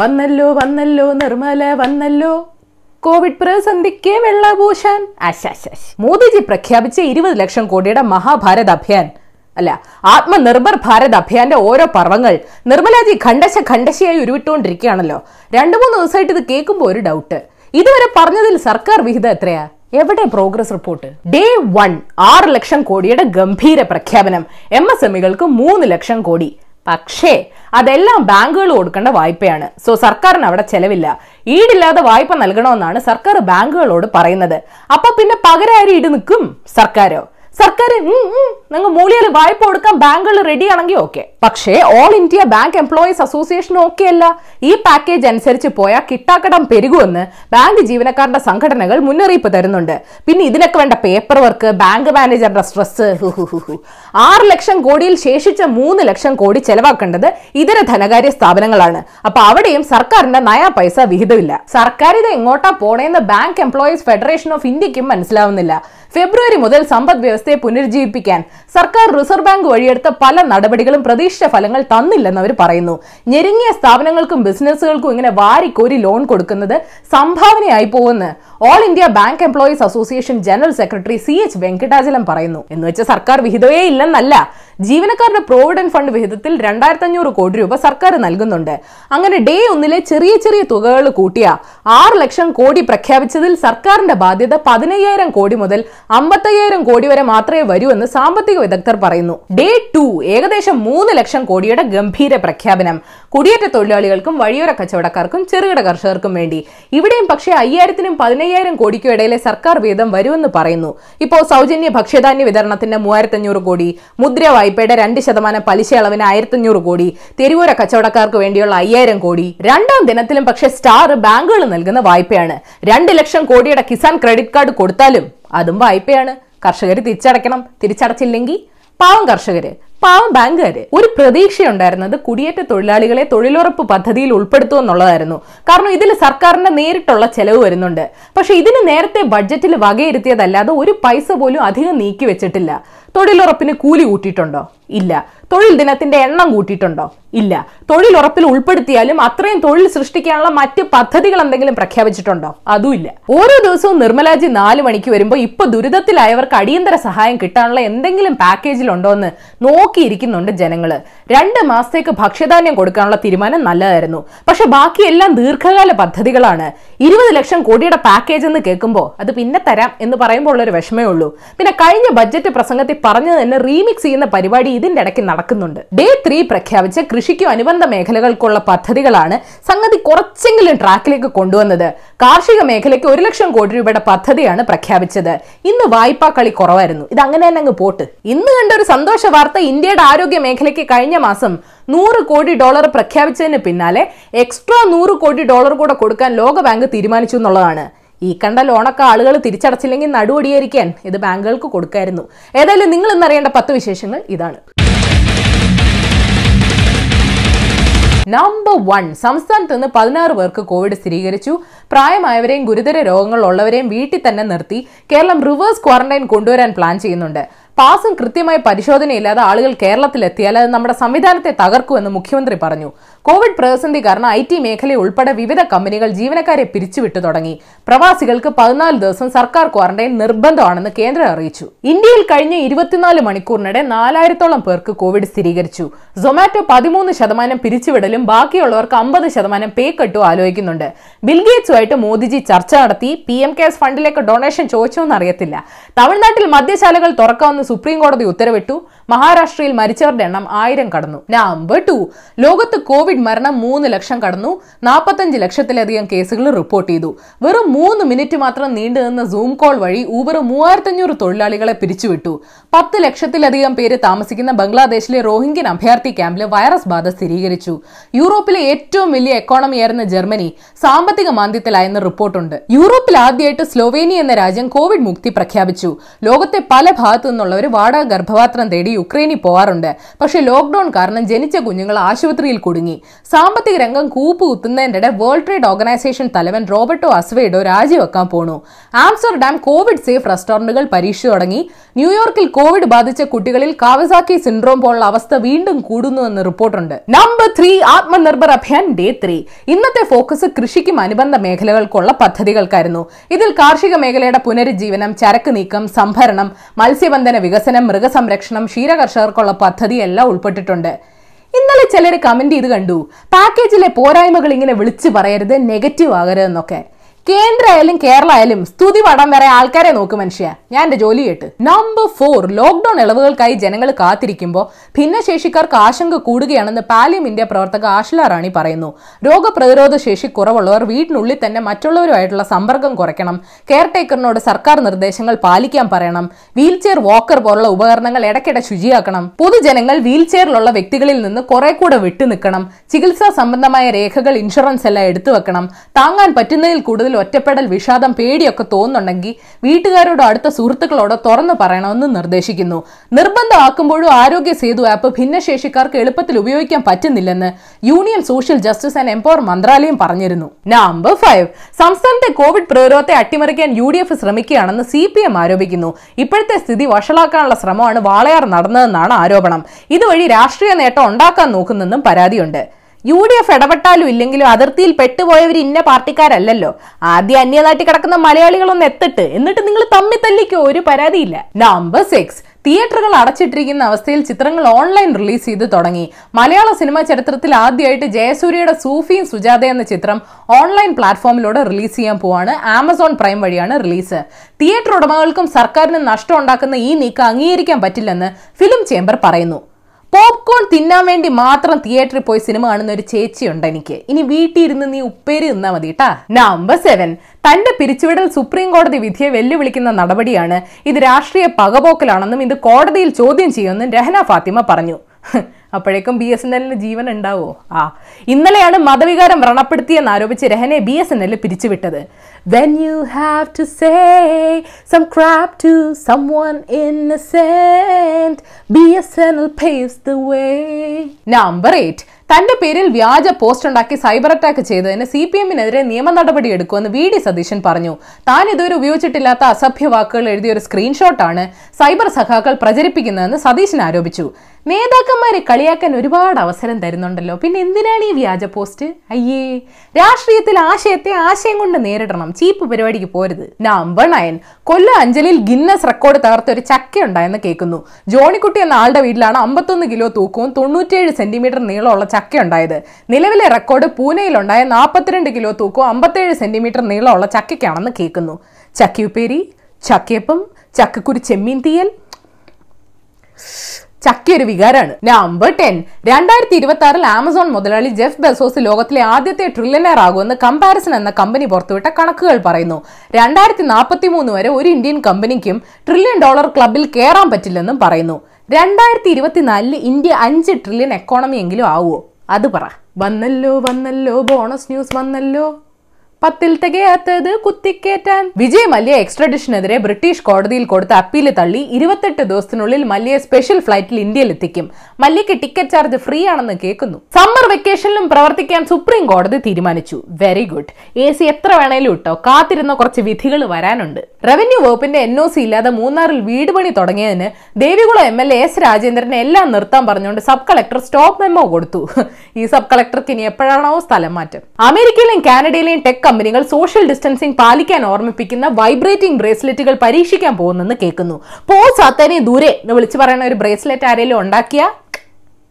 വന്നല്ലോ വന്നല്ലോ നിർമ്മല വന്നല്ലോ. കോവിഡ് പ്രതിസന്ധിക്ക് വെള്ളഭൂഷൺ. മോദിജി പ്രഖ്യാപിച്ച ഇരുപത് ലക്ഷം കോടിയുടെ മഹാഭാരത് അഭിയാൻ. അല്ല ആത്മനിർഭർ ഭാരത് അഭിയാന്റെ ഓരോ പർവങ്ങൾ നിർമ്മലാജി ഖണ്ഡശ ഖണ്ഡശയായി ഉരുവിട്ടുകൊണ്ടിരിക്കുകയാണല്ലോ. രണ്ടു മൂന്ന് ദിവസമായിട്ട് ഇത് കേൾക്കുമ്പോൾ ഒരു ഡൗട്ട് ഇതുവരെ പറഞ്ഞതിൽ സർക്കാർ വിഹിതം എത്രയാ? എവിടെ പ്രോഗ്രസ് റിപ്പോർട്ട് ഡേ വൺ ആറ് ലക്ഷം കോടിയുടെ ഗംഭീര പ്രഖ്യാപനം. എം എസ് എമ്മികൾക്ക് മൂന്ന് ലക്ഷം കോടി. പക്ഷേ അതെല്ലാം ബാങ്കുകൾ കൊടുക്കേണ്ട വായ്പയാണ്. സോ സർക്കാരിന് അവിടെ ചെലവില്ല. ഈടില്ലാതെ വായ്പ നൽകണമെന്നാണ് സർക്കാർ ബാങ്കുകളോട് പറയുന്നത്. അപ്പൊ പിന്നെ പകരം ഈട് നിൽക്കും? സർക്കാരോ? സർക്കാർ നിങ്ങൾ മൂലിയിൽ വായ്പ കൊടുക്കാൻ ബാങ്കുകൾ റെഡി ആണെങ്കിൽ ഓക്കെ പക്ഷേ All India Bank Employees Association okay അല്ല. ഈ പാക്കേജ് അനുസരിച്ച് പോയാൽ കിട്ടാക്കടം പെരുകുമെന്ന് ബാങ്ക് ജീവനക്കാരുടെ സംഘടനകൾ മുന്നറിയിപ്പ് തരുന്നുണ്ട്. പിന്നെ ഇതിനൊക്കെ വേണ്ട പേപ്പർ വർക്ക് ബാങ്ക് മാനേജറുടെ സ്ട്രെസ് ആറ് ലക്ഷം കോടിയിൽ ശേഷിച്ച മൂന്ന് ലക്ഷം കോടി ചെലവാക്കേണ്ടത് ഇതര ധനകാര്യ സ്ഥാപനങ്ങളാണ്. അപ്പൊ അവിടെയും സർക്കാരിന്റെ നയാ പൈസ വിഹിതമില്ല. സർക്കാർ ഇത് എങ്ങോട്ടാ പോണേന്ന് ബാങ്ക് എംപ്ലോയീസ് ഫെഡറേഷൻ ഓഫ് ഇന്ത്യക്കും മനസ്സിലാവുന്നില്ല. ഫെബ്രുവരി മുതൽ സമ്പദ് വ്യവസ്ഥയെ പുനരുജ്ജീവിപ്പിക്കാൻ സർക്കാർ റിസർവ് ബാങ്ക് വഴിയെടുത്ത പല നടപടികളും പ്രതീക്ഷിച്ച ഫലങ്ങൾ തന്നില്ലെന്ന് അവർ പറയുന്നു. ഞെരുങ്ങിയ സ്ഥാപനങ്ങൾക്കും ബിസിനസ്സുകൾക്കും ഇങ്ങനെ വാരിക്കോരി ലോൺ കൊടുക്കുന്നത് സംഭാവനയായി പോകുമെന്ന് All India Bank Employees Association general secretary C H Venkatachalam പറയുന്നു. വെച്ചാൽ സർക്കാർ വിഹിതമേ ഇല്ലെന്നല്ല. ജീവനക്കാരുടെ പ്രോവിഡന്റ് ഫണ്ട് വിഹിതത്തിൽ രണ്ടായിരത്തി അഞ്ഞൂറ് കോടി രൂപ സർക്കാർ നൽകുന്നുണ്ട്. അങ്ങനെ ഡേ ഒന്നിലെ ചെറിയ ചെറിയ തുകകൾ കൂട്ടിയ ആറ് ലക്ഷം കോടി പ്രഖ്യാപിച്ചതിൽ സർക്കാരിന്റെ ബാധ്യത പതിനയ്യായിരം കോടി മുതൽ അമ്പത്തയ്യായിരം കോടി വരെ മാത്രമേ വരൂ എന്ന് സാമ്പത്തിക വിദഗ്ധർ പറയുന്നു. ഡേ ടു ഏകദേശം മൂന്ന് ലക്ഷം കോടിയുടെ ഗംഭീര പ്രഖ്യാപനം. കുടിയേറ്റ തൊഴിലാളികൾക്കും വഴിയോര കച്ചവടക്കാർക്കും ചെറുകിട കർഷകർക്കും വേണ്ടി. ഇവിടെയും പക്ഷേ അയ്യായിരത്തിനും പതിനയ്യായിരം കോടിക്കും ഇടയിലെ സർക്കാർ വീതം വരുമെന്ന് പറയുന്നു. ഇപ്പോൾ സൗജന്യ ഭക്ഷ്യധാന്യ വിതരണത്തിന്റെ മൂവായിരത്തഞ്ഞൂറ് കോടി മുദ്ര വായ്പയുടെ രണ്ട് ശതമാനം പലിശ അളവിന് ആയിരത്തഞ്ഞൂറ് കോടി തെരുവോര കച്ചവടക്കാർക്ക് വേണ്ടിയുള്ള അയ്യായിരം കോടി. രണ്ടാം ദിനത്തിലും പക്ഷേ സ്റ്റാർ ബാങ്കുകൾ നൽകുന്ന വായ്പയാണ്. രണ്ട് ലക്ഷം കോടിയുടെ കിസാൻ ക്രെഡിറ്റ് കാർഡ് കൊടുത്താലും അതും വായ്പയാണ്. കർഷകർ തിരിച്ചടയ്ക്കണം. തിരിച്ചടച്ചില്ലെങ്കിൽ പാവം കർഷകര് പാവം ബാങ്കുകാര്. ഒരു പ്രതീക്ഷയുണ്ടായിരുന്നത് കുടിയേറ്റ തൊഴിലാളികളെ തൊഴിലുറപ്പ് പദ്ധതിയിൽ ഉൾപ്പെടുത്തുക എന്നുള്ളതായിരുന്നു. കാരണം ഇതിൽ സർക്കാരിന്റെ നേരിട്ടുള്ള ചെലവ് വരുന്നുണ്ട്. പക്ഷെ ഇതിന് നേരത്തെ ബഡ്ജറ്റിൽ വകയിരുത്തിയതല്ലാതെ ഒരു പൈസ പോലും അധികം നീക്കി വെച്ചിട്ടില്ല. തൊഴിലുറപ്പിന് കൂലി കൂട്ടിയിട്ടുണ്ടോ? ഇല്ല. തൊഴിൽ ദിനത്തിന്റെ എണ്ണം കൂട്ടിയിട്ടുണ്ടോ? ഇല്ല. തൊഴിലുറപ്പിൽ ഉൾപ്പെടുത്തിയാലും അത്രയും തൊഴിൽ സൃഷ്ടിക്കാനുള്ള മറ്റ് പദ്ധതികൾ എന്തെങ്കിലും പ്രഖ്യാപിച്ചിട്ടുണ്ടോ? അതുമില്ല ഓരോ ദിവസവും നിർമ്മലാജി നാല് മണിക്ക് വരുമ്പോൾ ഇപ്പൊ ദുരിതത്തിലായവർക്ക് അടിയന്തര സഹായം കിട്ടാനുള്ള എന്തെങ്കിലും പാക്കേജിലുണ്ടോ എന്ന് നോക്കിയിരിക്കുന്നുണ്ട് ജനങ്ങൾ. രണ്ട് മാസത്തേക്ക് ഭക്ഷ്യധാന്യം കൊടുക്കാനുള്ള തീരുമാനം നല്ലതായിരുന്നു. പക്ഷെ ബാക്കിയെല്ലാം ദീർഘകാല പദ്ധതികളാണ്. ഇരുപത് ലക്ഷം കോടിയുടെ പാക്കേജ് എന്ന് കേൾക്കുമ്പോൾ അത് പിന്നെ തരാം എന്ന് പറയുമ്പോൾ ഉള്ളൊരു വിഷമേ ഉള്ളൂ. പിന്നെ കഴിഞ്ഞ ബജറ്റ് പ്രസംഗത്തിൽ പറഞ്ഞു തന്നെ റീമിക്സ് ചെയ്യുന്ന പരിപാടി ഇതിന്റെ ഇടയ്ക്ക് നടക്കുന്നുണ്ട്. ഡേ ത്രീ പ്രഖ്യാപിച്ച കൃഷിക്കും അനുബന്ധ മേഖലകൾക്കുള്ള പദ്ധതികളാണ് സംഗതി കുറച്ചെങ്കിലും ട്രാക്കിലേക്ക് കൊണ്ടുവന്നത്. കാർഷിക മേഖലയ്ക്ക് ഒരു ലക്ഷം കോടി രൂപയുടെ പദ്ധതിയാണ് പ്രഖ്യാപിച്ചത്. ഇന്ന് വായ്പാ കളി കുറവായിരുന്നു. ഇത് അങ്ങനെ തന്നെ അങ്ങ് പോട്ട്. ഇന്ന് കണ്ട ഒരു സന്തോഷ വാർത്ത ഇന്ത്യയുടെ ആരോഗ്യ മേഖലയ്ക്ക് കഴിഞ്ഞ മാസം നൂറ് കോടി ഡോളർ പ്രഖ്യാപിച്ചതിന് പിന്നാലെ എക്സ്ട്രാ നൂറ് കോടി ഡോളർ കൂടെ കൊടുക്കാൻ ലോകബാങ്ക് തീരുമാനിച്ചു എന്നുള്ളതാണ്. ഈ കണ്ട ലോണൊക്കെ ആളുകൾ തിരിച്ചടച്ചില്ലെങ്കിൽ നടുവടിയായിരിക്കാൻ ഇത് ബാങ്കുകൾക്ക് കൊടുക്കായിരുന്നു. ഏതായാലും നിങ്ങൾ ഇന്നറിയേണ്ട പത്ത് വിശേഷങ്ങൾ ഇതാണ്. നമ്പർ വൺ സംസ്ഥാനത്ത് നിന്ന് പതിനാറ് പേർക്ക് കോവിഡ് സ്ഥിരീകരിച്ചു. പ്രായമായവരെയും ഗുരുതര രോഗങ്ങളുള്ളവരെയും വീട്ടിൽ തന്നെ നിർത്തി. കേരളം റിവേഴ്സ് ക്വാറന്റൈൻ കൊണ്ടുവരാൻ പ്ലാൻ ചെയ്യുന്നുണ്ട്. പാസും കൃത്യമായ പരിശോധനയില്ലാതെ ആളുകൾ കേരളത്തിൽ എത്തിയാൽ അത് നമ്മുടെ സംവിധാനത്തെ തകർക്കുമെന്ന് മുഖ്യമന്ത്രി പറഞ്ഞു. കോവിഡ് പ്രതിസന്ധി കാരണം ഐ ടി മേഖല ഉൾപ്പെടെ വിവിധ കമ്പനികൾ ജീവനക്കാരെ പിരിച്ചുവിട്ടു തുടങ്ങി. പ്രവാസികൾക്ക് പതിനാല് ദിവസം സർക്കാർ ക്വാറന്റൈൻ നിർബന്ധമാണെന്ന് കേന്ദ്രം അറിയിച്ചു. ഇന്ത്യയിൽ കഴിഞ്ഞ ഇരുപത്തിനാല് മണിക്കൂറിനിടെ നാലായിരത്തോളം പേർക്ക് കോവിഡ് സ്ഥിരീകരിച്ചു. സൊമാറ്റോ പതിമൂന്ന് ശതമാനം പിരിച്ചുവിടലും ബാക്കിയുള്ളവർക്ക് അമ്പത് ശതമാനം പേ കട്ടും ആലോചിക്കുന്നുണ്ട്. ബിൽഗേറ്റ്സുമായിട്ട് മോദിജി ചർച്ച നടത്തി. പി എം കെയർസ് ഫണ്ടിലേക്ക് ഡൊണേഷൻ ചോദിച്ചോ എന്നറിയത്തില്ല തമിഴ്നാട്ടിൽ മദ്യശാലകൾ തുറക്കാമെന്ന് സുപ്രീം കോടതി ഉത്തരവിട്ടു. മഹാരാഷ്ട്രയിൽ മരിച്ചവരുടെ എണ്ണം ആയിരം കടന്നു. Number two. ലോകത്ത് കോവിഡ് മരണം മൂന്ന് ലക്ഷം കടന്നു. നാൽപ്പത്തഞ്ച് ലക്ഷത്തിലധികം കേസുകൾ റിപ്പോർട്ട് ചെയ്തു. വെറും മൂന്ന് മിനിറ്റ് മാത്രം നീണ്ടു നിന്ന സൂം കോൾ വഴി ഊബർ മൂവായിരത്തഞ്ഞൂറ് തൊഴിലാളികളെ പിരിച്ചുവിട്ടു. പത്ത് ലക്ഷത്തിലധികം പേര് താമസിക്കുന്ന ബംഗ്ലാദേശിലെ റോഹിംഗ്യൻ അഭയാർത്ഥി ക്യാമ്പിൽ വൈറസ് ബാധ സ്ഥിരീകരിച്ചു. യൂറോപ്പിലെ ഏറ്റവും വലിയ എക്കോണമിയായിരുന്ന ജർമ്മനി സാമ്പത്തിക മാന്ദ്യത്തിലായെന്ന് റിപ്പോർട്ടുണ്ട്. യൂറോപ്പിൽ ആദ്യമായിട്ട് സ്ലോവേനിയ എന്ന രാജ്യം കോവിഡ് മുക്തി പ്രഖ്യാപിച്ചു. ലോകത്തെ പല ഭാഗത്തു നിന്നുള്ള ഉള്ളവർ വാടക ഗർഭപാത്രം തേടി യുക്രൈനിൽ പോവാറുണ്ട്. പക്ഷേ ലോക്ക്ഡൌൺ കാരണം ജനിച്ച കുഞ്ഞുങ്ങൾ ആശുപത്രിയിൽ കുടുങ്ങി. സാമ്പത്തിക രംഗം കൂപ്പ് കുത്തുന്നതിനിടെ വേൾഡ് ട്രേഡ് ഓർഗനൈസേഷൻ തലവൻ റോബർട്ടോ അസ്വേഡോ രാജിവെക്കാൻ പോണു. ആംസ്റ്റർഡാം കോവിഡ് സേഫ് റെസ്റ്റോറന്റുകൾ പരീക്ഷിച്ചു തുടങ്ങി. ന്യൂയോർക്കിൽ കോവിഡ് ബാധിച്ച കുട്ടികളിൽ കാവസാക്കി സിൻഡ്രോം പോലുള്ള അവസ്ഥ വീണ്ടും കൂടുന്നുവെന്ന് റിപ്പോർട്ടുണ്ട്. Number three Atmanirbhar Abhiyan day three. ഇന്നത്തെ ഫോക്കസ് കൃഷിക്കും അനുബന്ധ മേഖലകൾക്കുള്ള പദ്ധതികൾക്കായിരുന്നു. ഇതിൽ കാർഷിക മേഖലയുടെ പുനരുജ്ജീവനം ചരക്ക് നീക്കം സംഭരണം മത്സ്യബന്ധന വികസനം മൃഗസംരക്ഷണം ക്ഷീരകർഷകർക്കുള്ള പദ്ധതി എല്ലാം ഉൾപ്പെട്ടിട്ടുണ്ട്. ഇന്നലെ ചിലർ കമന്റ് ചെയ്ത് കണ്ടു. പാക്കേജിലെ പോരായ്മകൾ ഇങ്ങനെ വിളിച്ചു പറയരുത് നെഗറ്റീവ് ആകരുതെന്നൊക്കെ. കേന്ദ്ര ആയാലും കേരള ആയാലും സ്തുതി പടം വരെ ആൾക്കാരെ നോക്ക് മനുഷ്യ. ഞാൻ എന്റെ ജോലി കേട്ട്. നമ്പർ ഫോർ ലോക്ഡൌൺ ഇളവുകൾക്കായി ജനങ്ങൾ കാത്തിരിക്കുമ്പോൾ ഭിന്നശേഷിക്കാർക്ക് ആശങ്ക കൂടുകയാണെന്ന് പാലിയം ഇന്ത്യ പ്രവർത്തക ആഷ്ല റാണി പറയുന്നു. രോഗപ്രതിരോധ ശേഷി കുറവുള്ളവർ വീട്ടിനുള്ളിൽ തന്നെ മറ്റുള്ളവരുമായിട്ടുള്ള സമ്പർക്കം കുറയ്ക്കണം. കെയർ ടേക്കറിനോട് സർക്കാർ നിർദ്ദേശങ്ങൾ പാലിക്കാൻ പറയണം. വീൽ ചെയർ വാക്കർ പോലുള്ള ഉപകരണങ്ങൾ ഇടയ്ക്കിടെ ശുചിയാക്കണം. പൊതുജനങ്ങൾ വീൽ ചെയറിലുള്ള വ്യക്തികളിൽ നിന്ന് കുറെ കൂടെ വിട്ടു നിൽക്കണം ചികിത്സാ സംബന്ധമായ രേഖകൾ ഇൻഷുറൻസ് എല്ലാം എടുത്തു വെക്കണം താങ്ങാൻ പറ്റുന്നതിൽ കൂടുതൽ ഒറ്റപ്പെടൽ വിഷാദം പേടിയൊക്കെ തോന്നുന്നുണ്ടെങ്കിൽ വീട്ടുകാരോടോ അടുത്ത സുഹൃത്തുക്കളോടോ തുറന്നു പറയണമെന്ന് നിർദ്ദേശിക്കുന്നു. നിർബന്ധമാക്കുമ്പോഴും ആരോഗ്യ സേതു ആപ്പ് ഭിന്നശേഷിക്കാർക്ക് എളുപ്പത്തിൽ ഉപയോഗിക്കാൻ പറ്റുന്നില്ലെന്ന് union social justice and empower മന്ത്രാലയം പറഞ്ഞിരുന്നു. Number five. സംസ്ഥാനത്തെ കോവിഡ് പ്രതിരോധത്തെ അട്ടിമറിക്കാൻ യു ഡി എഫ് ശ്രമിക്കുകയാണെന്ന് സി പി എം ആരോപിക്കുന്നു. ഇപ്പോഴത്തെ സ്ഥിതി വഷളാക്കാനുള്ള ശ്രമമാണ് വാളയാർ നടന്നതെന്നാണ് ആരോപണം. ഇതുവഴി രാഷ്ട്രീയ നേട്ടം ഉണ്ടാക്കാൻ നോക്കുന്നെന്നും പരാതിയുണ്ട്. യു ഡി എഫ് ഇടപെട്ടാലും ഇല്ലെങ്കിലും അതിർത്തിയിൽ പെട്ടുപോയവർ ഇന്ന പാർട്ടിക്കാരല്ലല്ലോ. ആദ്യം അന്യനാട്ടിൽ കിടക്കുന്ന മലയാളികളൊന്ന് എത്തിട്ട്. എന്നിട്ട് നിങ്ങൾ തമ്മി തല്ലിക്കോ ഒരു പരാതിയില്ല. നമ്പർ സിക്സ് തിയേറ്ററുകൾ അടച്ചിട്ടിരിക്കുന്ന അവസ്ഥയിൽ ചിത്രങ്ങൾ ഓൺലൈൻ റിലീസ് ചെയ്ത് തുടങ്ങി. മലയാള സിനിമാ ചരിത്രത്തിൽ ആദ്യമായിട്ട് ജയസൂര്യയുടെ സൂഫിയും സുജാത എന്ന ചിത്രം ഓൺലൈൻ പ്ലാറ്റ്ഫോമിലൂടെ റിലീസ് ചെയ്യാൻ പോവാണ്. ആമസോൺ പ്രൈം വഴിയാണ് റിലീസ് തിയേറ്റർ ഉടമകൾക്കും സർക്കാരിനും നഷ്ടം ഉണ്ടാക്കുന്ന ഈ നീക്കം അംഗീകരിക്കാൻ പറ്റില്ലെന്ന് ഫിലിം ചേംബർ പറയുന്നു. പോപ്കോൺ തിന്നാൻ വേണ്ടി മാത്രം തിയേറ്ററിൽ പോയി സിനിമ കാണുന്ന ഒരു ചേച്ചിയുണ്ട് എനിക്ക്. ഇനി വീട്ടിൽ ഇരുന്ന് നീ ഉപ്പേരി നിന്നാ മതി കേട്ടാ നമ്പർ സെവൻ തന്റെ പിരിച്ചുവിടൽ സുപ്രീം കോടതി വിധിയെ വെല്ലുവിളിക്കുന്ന നടപടിയാണ് ഇത് രാഷ്ട്രീയ പകപോക്കലാണെന്നും ഇത് കോടതിയിൽ ചോദ്യം ചെയ്യുമെന്നും രഹന ഫാത്തിമ പറഞ്ഞു. അപ്പോഴേക്കും ബി എസ് എൻ എല്ലിന് ജീവൻ ഉണ്ടാവോ? ആ. ഇന്നലെയാണ് മതവികാരം വ്രണപ്പെടുത്തിയെന്ന് ആരോപിച്ച് രഹനെ B S N L പിരിച്ചുവിട്ടത്. When you have to say some crap to some one innocent B S N L pays the way number eight തന്റെ പേരിൽ വ്യാജ പോസ്റ്റ് ഉണ്ടാക്കി സൈബർ അറ്റാക്ക് ചെയ്തതിന് സി പി എമ്മിനെതിരെ നിയമ നടപടി എടുക്കുമെന്ന് വി ഡി സതീശൻ പറഞ്ഞു. താൻ ഇതുവരെ ഉപയോഗിച്ചിട്ടില്ലാത്ത അസഭ്യ വാക്കുകൾ എഴുതിയ ഒരു സ്ക്രീൻഷോട്ടാണ് സൈബർ സഖാക്കൾ പ്രചരിപ്പിക്കുന്നതെന്ന് സതീശൻ ആരോപിച്ചു. നേതാക്കന്മാരെ കളിയാക്കാൻ ഒരുപാട് അവസരം തരുന്നുണ്ടല്ലോ. പിന്നെ എന്തിനാണ് ഈ വ്യാജ പോസ്റ്റ്? അയ്യേ രാഷ്ട്രീയത്തിൽ ആശയത്തെ ആശയം കൊണ്ട് നേരിടണം. ചീപ്പ് പരിപാടിക്ക് പോരുത്. നമ്പർ നയൻ കൊല്ല അഞ്ചലിൽ ഗിന്നസ് റെക്കോർഡ് തകർത്ത ഒരു ചക്ക ഉണ്ടായെന്ന് കേൾക്കുന്നു. ജോണിക്കുട്ടി എന്ന ആളുടെ വീട്ടിലാണ് അമ്പത്തൊന്ന് കിലോ തൂക്കവും തൊണ്ണൂറ്റേഴ് സെന്റിമീറ്റർ നീളമുള്ള ചക്ക ഉണ്ടായത് നിലവിലെ റെക്കോർഡ് പൂനെയിലുണ്ടായ നാൽപ്പത്തിരണ്ട് കിലോ തൂക്കവും അമ്പത്തേഴ് സെന്റിമീറ്റർ നീളമുള്ള ചക്കയ്ക്കാണെന്ന് കേൾക്കുന്നു. ചക്കയുപ്പേരി ചക്കയപ്പം ചക്കക്കുരു ചെമ്മീൻ തീയൽ. ചക്കിയൊരു വികാരമാണ് നമ്പർ ടെൻ രണ്ടായിരത്തി ഇരുപത്തി ആറിൽ ആമസോൺ മുതലാളി ജെഫ് ബെസോസ് ലോകത്തിലെ ആദ്യത്തെ ട്രില്യനർ ആകുമെന്ന് കമ്പാരിസൺ എന്ന കമ്പനി പുറത്തുവിട്ട കണക്കുകൾ പറയുന്നു. രണ്ടായിരത്തി നാൽപ്പത്തി മൂന്ന് വരെ ഒരു ഇന്ത്യൻ കമ്പനിക്കും ട്രില്യൺ ഡോളർ ക്ലബിൽ കയറാൻ പറ്റില്ലെന്നും പറയുന്നു. രണ്ടായിരത്തി ഇരുപത്തിനാലിൽ ഇന്ത്യ അഞ്ച് ട്രില്യൺ എക്കോണമി എങ്കിലും ആവുമോ അത് പറ. വന്നല്ലോ വന്നല്ലോ ബോണസ് ന്യൂസ് വന്നല്ലോ. പത്തിൽ തികയാത്തത് കുത്തിക്കേറ്റാൻ. വിജയ് മല്യ എക്സ്ട്രഡിഷനെതിരെ ബ്രിട്ടീഷ് കോടതിയിൽ കൊടുത്ത അപ്പീൽ തള്ളി ഇരുപത്തെട്ട് ദിവസത്തിനുള്ളിൽ മല്യയെ സ്പെഷ്യൽ ഫ്ലൈറ്റിൽ ഇന്ത്യയിൽ എത്തിക്കും മല്യക്ക് ടിക്കറ്റ് ചാർജ് ഫ്രീ ആണെന്ന് കേൾക്കുന്നു. സമ്മർ വെക്കേഷനിലും പ്രവർത്തിക്കാൻ സുപ്രീം കോടതി തീരുമാനിച്ചു. വെരി ഗുഡ് എ സി എത്ര വേണേലും ഇട്ടോ. കാത്തിരുന്ന കുറച്ച് വിധികൾ വരാനുണ്ട്. റവന്യൂ വകുപ്പിന്റെ എൻ ഒ സി ഇല്ലാതെ മൂന്നാറിൽ വീട് പണി തുടങ്ങിയതിന് Devikulam M L A S രാജേന്ദ്രനെ എല്ലാം നിർത്താൻ പറഞ്ഞുകൊണ്ട് സബ് കളക്ടർ സ്റ്റോപ്പ് മെമ്മോ കൊടുത്തു. ഈ സബ് കളക്ടർക്ക് ഇനി എപ്പോഴാണോ സ്ഥലം മാറ്റം. അമേരിക്കയിലെയും കാനഡയിലെയും ടെക് കമ്പനികൾ സോഷ്യൽ ഡിസ്റ്റൻസിംഗ് പാലിക്കാൻ ഓർമ്മിപ്പിക്കുന്ന വൈബ്രേറ്റിംഗ് ബ്രേസ്ലെറ്റുകൾ പരീക്ഷിക്കാൻ പോകുന്നെന്ന് കേൾക്കുന്നു. പോ സാത്താനെ ദൂരെ എന്ന് വിളിച്ചു പറയുന്ന ഒരു ബ്രേസ്ലെറ്റ് ആരെങ്കിലും ഉണ്ടാക്കിയ?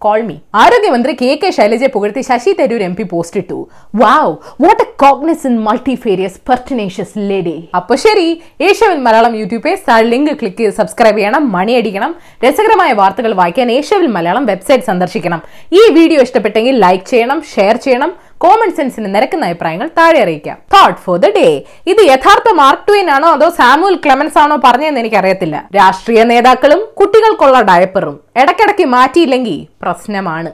കോൾ മീ ആരോഗ്യമന്ത്രി കെ കെ ശൈലജയെ പുകഴ്ത്തി Shashi Tharoor M P post ഇട്ടു. Wow what a cognisant multifarious pertinacious lady അപ്പൊ ശരി Asiaville Malayalam YouTube link click ചെയ്ത് സബ്സ്ക്രൈബ് ചെയ്യണം മണിയടിക്കണം രസകരമായ വാർത്തകൾ വായിക്കാൻ ഏഷ്യവിൻ മലയാളം വെബ്സൈറ്റ് സന്ദർശിക്കണം. ഈ വീഡിയോ ഇഷ്ടപ്പെട്ടെങ്കിൽ ലൈക്ക് ചെയ്യണം ഷെയർ ചെയ്യണം കോമൺ സെൻസിന് നിരക്കുന്ന അഭിപ്രായങ്ങൾ താഴെ അറിയിക്കാം. തോട്ട് ഫോർ ദ ഡേ ഇത് യഥാർത്ഥ മാർക്ക് ട്വീൻ ആണോ അതോ സാമുവൽ ക്ലെമൻസ് ആണോ പറഞ്ഞതെന്ന് എനിക്കറിയത്തില്ല. രാഷ്ട്രീയ നേതാക്കളും കുട്ടികൾക്കുള്ള ഡയപ്പറും ഇടയ്ക്കിടയ്ക്ക് മാറ്റിയില്ലെങ്കിൽ പ്രശ്നമാണ്.